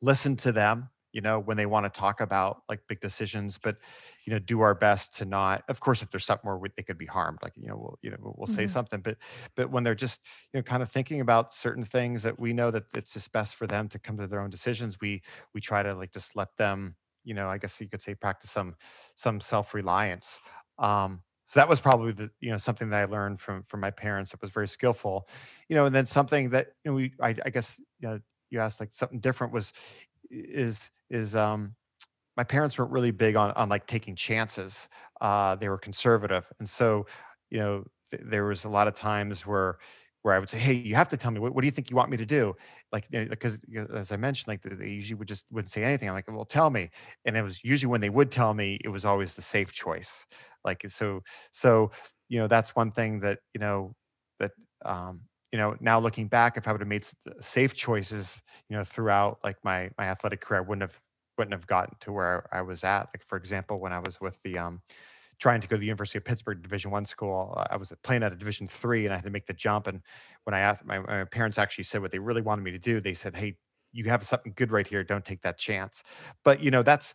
listen to them you know, when they want to talk about like big decisions, but you know, do our best to not. Of course, if there's something where we, they could be harmed, like you know, we'll you know we'll say Mhm. something, but but when they're just you know kind of thinking about certain things that we know that it's just best for them to come to their own decisions, we we try to like just let them, you know, I guess you could say practice some some self reliance. Um, so that was probably the you know something that I learned from from my parents that was very skillful, you know, and then something that you know we I, I guess you know you asked like something different was is is um my parents weren't really big on on like taking chances. Uh, they were conservative, and so you know th- there was a lot of times where where I would say, "Hey, you have to tell me what, what do you think you want me to do?" Like because as I mentioned, like they usually would just wouldn't say anything. I'm like, "Well, tell me," and it was usually when they would tell me, it was always the safe choice. Like so so you know that's one thing that you know that um you know now looking back if i would have made safe choices you know throughout like my my athletic career i wouldn't have wouldn't have gotten to where i was at. Like for example when i was with the um trying to go to the university of pittsburgh division one school uh, i was playing at a division three and i had to make the jump and when i asked my, my parents actually said what they really wanted me to do they said hey you have something good right here don't take that chance. But you know that's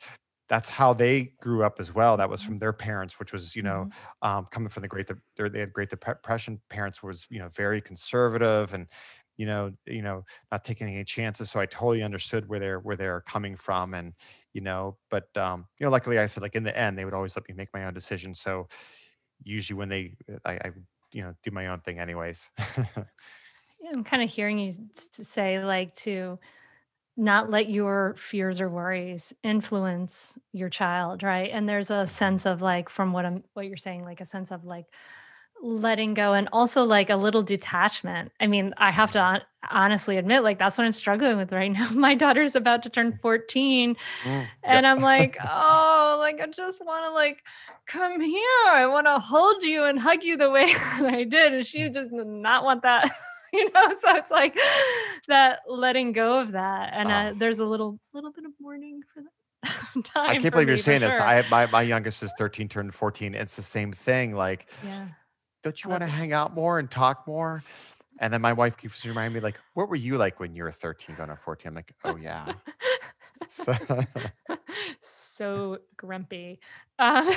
that's how they grew up as well that was from their parents which was you know um, coming from the great De- they they had great depression parents was you know very conservative and you know you know not taking any chances so i totally understood where they're where they're coming from and you know but um you know luckily i said like in the end they would always let me make my own decision. so usually when they i, I you know do my own thing anyways *laughs* I'm kind of hearing you say like to not let your fears or worries influence your child, right? And there's a sense of like from what I'm what you're saying, like a sense of like letting go and also like a little detachment. I mean, I have to hon- honestly admit like that's what I'm struggling with right *laughs* now. My daughter's about to turn 14 Mm, and yep. I'm like, *laughs* "Oh, like I just want to like come here. I want to hold you and hug you the way *laughs* that I did." And she just did not want that. *laughs* You know, so it's like that letting go of that, and uh, Oh. there's a little little bit of mourning for that *laughs* time. i can't believe you're saying this sure. i my, my youngest is 13 turned 14 it's the same thing like yeah. don't you want to hang out more and talk more and then my wife keeps reminding me like what were you like when you were 13 going to 14 i'm like oh yeah so *laughs* so grumpy. Uh,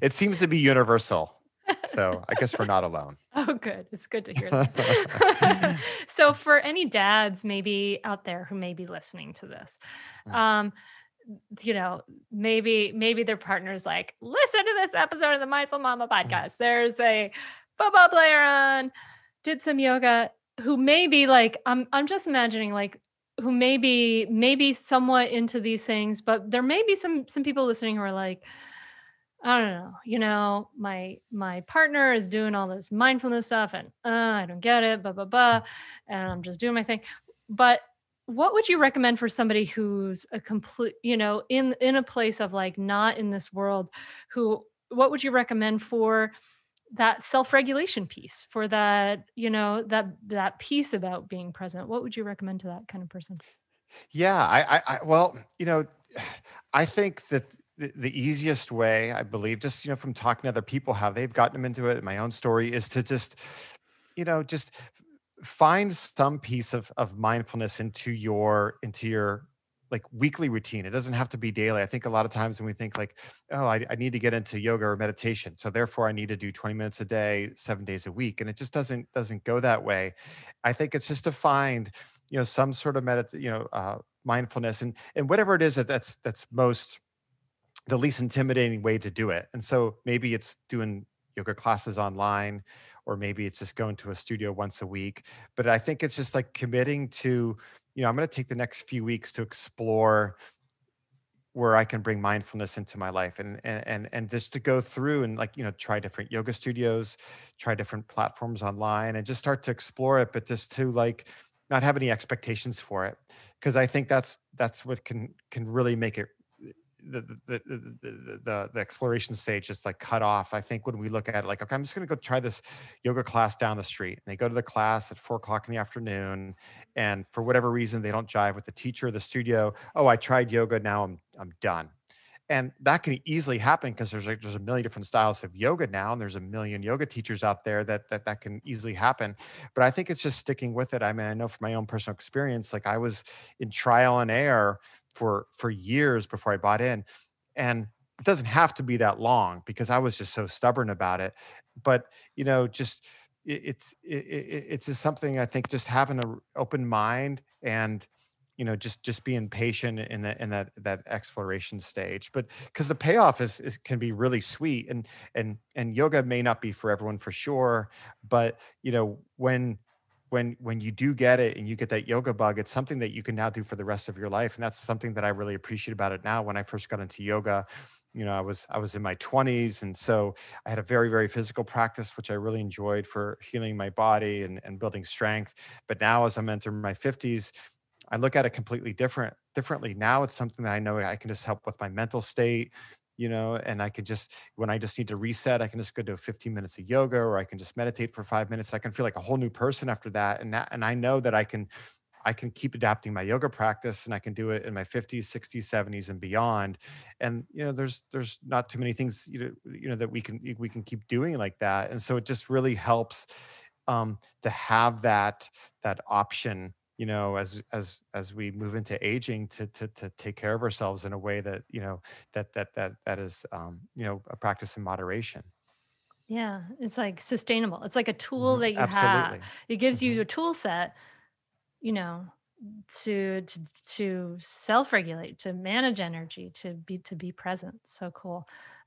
it seems to be universal so i guess we're not alone *laughs* oh, good. It's good to hear that. *laughs* *laughs* so, for any dads maybe out there who may be listening to this, Mm. um, you know, maybe maybe their partner's like, listen to this episode of the Mindful Mama podcast. There's a football player on, did some yoga, who may be like, I'm I'm just imagining like who may be maybe somewhat into these things, but there may be some some people listening who are like, I don't know, you know, my my partner is doing all this mindfulness stuff and uh, I don't get it, blah blah blah, and I'm just doing my thing. But what would you recommend for somebody who's a complete, you know, in in a place of like not in this world, who what would you recommend for that self-regulation piece, for that, you know, that that piece about being present? What would you recommend to that kind of person? Yeah, I, I, I well, you know, *sighs* I think that the, easiest way, I believe, just you know, from talking to other people, how they've gotten them into it, my own story, is to just, you know, just find some piece of of mindfulness into your into your like weekly routine. It doesn't have to be daily. I think a lot of times when we think like, oh, I, I need to get into yoga or meditation, so therefore I need to do 20 minutes a day, seven days a week, and it just doesn't doesn't go that way. I think it's just to find you know some sort of medit you know uh, mindfulness and and whatever it is that that's that's most the least intimidating way to do it. And so maybe it's doing yoga classes online or maybe it's just going to a studio once a week. But i think it's just like committing to you know i'm going to take the next few weeks to explore where I can bring mindfulness into my life and and and and just to go through and like you know try different yoga studios, try different platforms online and just start to explore it but just to like not have any expectations for it. Because I think that's that's what can can really make it the the, the the the exploration stage just like cut off. I think when we look at it like okay I'm just going to go try this yoga class down the street. And they go to the class at four o'clock in the afternoon and for whatever reason they don't jive with the teacher the studio oh i tried yoga now i'm i'm done. And that can easily happen because there's like there's a million different styles of yoga now and there's a million yoga teachers out there that that that can easily happen. But i think it's just sticking with it. I mean i know from my own personal experience like i was in trial and error for for years before i bought in and it doesn't have to be that long because i was just so stubborn about it but you know just it, it's it, it's just something i think just having an open mind and you know just just being patient in that in that that exploration stage but because the payoff is, is can be really sweet and and and yoga may not be for everyone for sure but you know when when when you do get it and you get that yoga bug it's something that you can now do for the rest of your life and that's something that i really appreciate about it now when i first got into yoga you know i was i was in my 20s and so i had a very very physical practice which i really enjoyed for healing my body and, and building strength but now as i'm entering my 50s I look at it completely different differently. Now it's something that I know I can just help with my mental state, you know, and I can just when I just need to reset, I can just go do 15 minutes of yoga or I can just meditate for 5 minutes. I can feel like a whole new person after that and that, and I know that I can I can keep adapting my yoga practice and I can do it in my 50s, 60s, 70s and beyond. And you know, there's there's not too many things you know, you know that we can we can keep doing like that. And so it just really helps um to have that that option you know as as as we move into aging to to to take care of ourselves in a way that you know that that that that is um you know a practice in moderation. Yeah it's like sustainable. It's like a tool Mhm. that you absolutely. Have it gives Mhm. you a tool set you know to to, to self-regulate to manage energy to be to be present. So cool.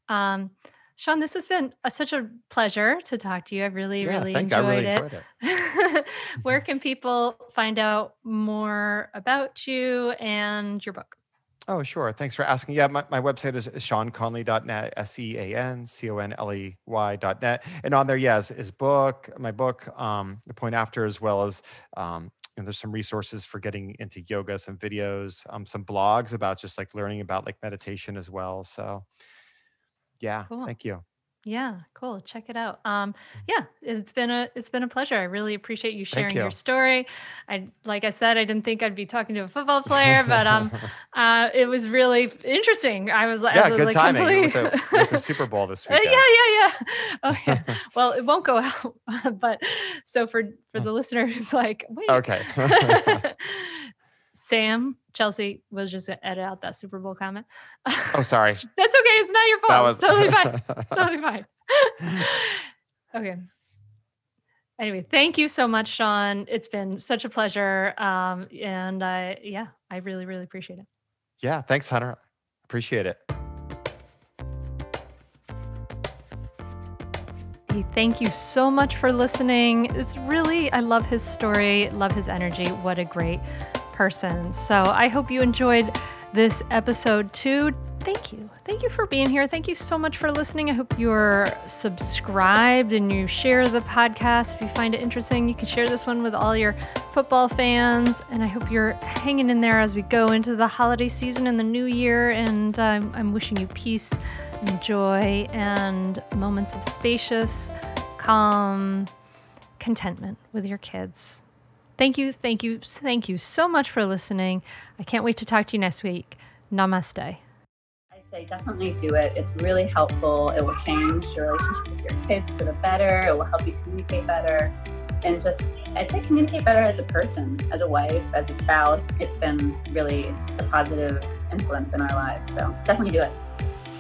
Um sean this has been a, such a pleasure to talk to you i've really yeah really thank you i enjoyed really it enjoyed it *laughs* where can people find out more about you and your book Oh, sure. Thanks for asking. Yeah, my, my website is seanconley.net, S E A N C O N L E Y.net. And on there, yes, is book, my book, um, The Point After, as well as um, and there's some resources for getting into yoga, some videos, um, some blogs about just like learning about like meditation as well. So, yeah, Cool. thank you. Yeah, cool. Check it out. Um, yeah, it's been a it's been a pleasure. I really appreciate you sharing your story. I like I said, I didn't think I'd be talking to a football player, but um, *laughs* uh, it was really interesting. I was like, yeah, I was good like timing with the, with the *laughs* Super Bowl this Uh, yeah, weekend. yeah, yeah. *laughs* Oh, yeah. Well, it won't go out, but so for for the listener who's like, wait, Okay. Sam, Chelsea, we'll just edit out that Super Bowl comment. oh, sorry. *laughs* That's okay. It's not your fault. That was it's totally fine. *laughs* totally fine. *laughs* okay. Anyway, thank you so much, Sean. It's been such a pleasure. Um, and I, yeah, I really, really appreciate it. yeah, thanks, Hunter. Appreciate it. Hey, thank you so much for listening. It's really, I love his story, love his energy. What a great person. So I hope you enjoyed this episode too. Thank you. Thank you for being here. Thank you so much for listening. I hope you're subscribed and you share the podcast. If you find it interesting, you can share this one with all your football fans. And I hope you're hanging in there as we go into the holiday season and the new year. And um, I'm wishing you peace and joy and moments of spacious, calm contentment with your kids. Thank you, thank you, thank you so much for listening. I can't wait to talk to you next week. Namaste. I'd say definitely do it. It's really helpful. It will change your relationship with your kids for the better. It will help you communicate better. And just, I'd say communicate better as a person, as a wife, as a spouse. It's been really a positive influence in our lives. So definitely do it.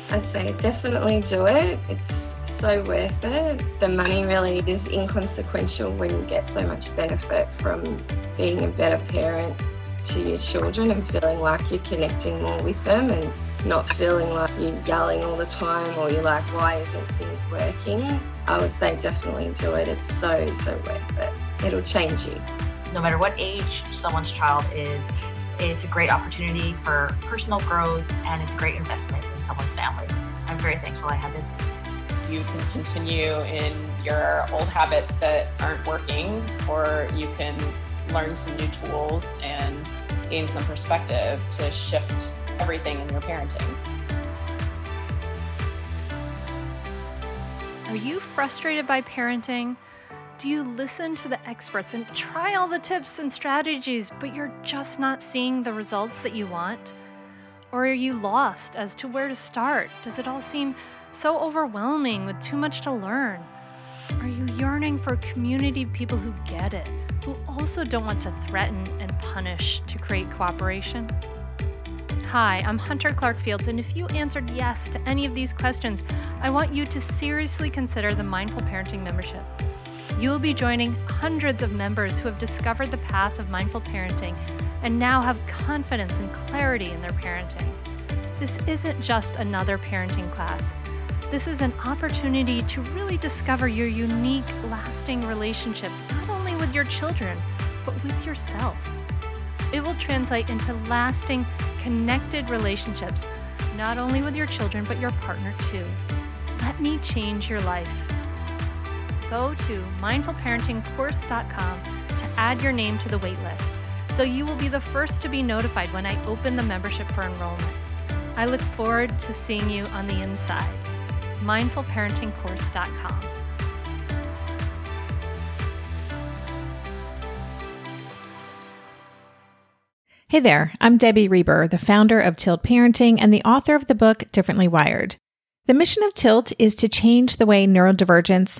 I'd say definitely do it. It's so worth it. The money really is inconsequential when you get so much benefit from being a better parent to your children and feeling like you're connecting more with them and not feeling like you're yelling all the time or you're like, why isn't things working? I would say definitely do it. It's so, so worth it. It'll change you. no matter what age someone's child is, it's a great opportunity for personal growth and it's a great investment in someone's family. I'm very thankful I had this. You can continue in your old habits that aren't working, or you can learn some new tools and gain some perspective to shift everything in your parenting. Are you frustrated by parenting? Do you listen to the experts and try all the tips and strategies, but you're just not seeing the results that you want? Or are you lost as to where to start? Does it all seem so overwhelming with too much to learn? Are you yearning for a community of people who get it, who also don't want to threaten and punish to create cooperation? Hi, I'm Hunter Clark Fields, and if you answered yes to any of these questions, I want you to seriously consider the Mindful Parenting membership. You will be joining hundreds of members who have discovered the path of mindful parenting and now have confidence and clarity in their parenting. This isn't just another parenting class. This is an opportunity to really discover your unique, lasting relationship, not only with your children, but with yourself. It will translate into lasting, connected relationships, not only with your children, but your partner too. Let me change your life. Go to mindfulparentingcourse.com to add your name to the waitlist so you will be the first to be notified when I open the membership for enrollment. I look forward to seeing you on the inside. mindfulparentingcourse.com. Hey there, I'm Debbie Reber, the founder of Tilt Parenting and the author of the book Differently Wired. The mission of Tilt is to change the way neurodivergence,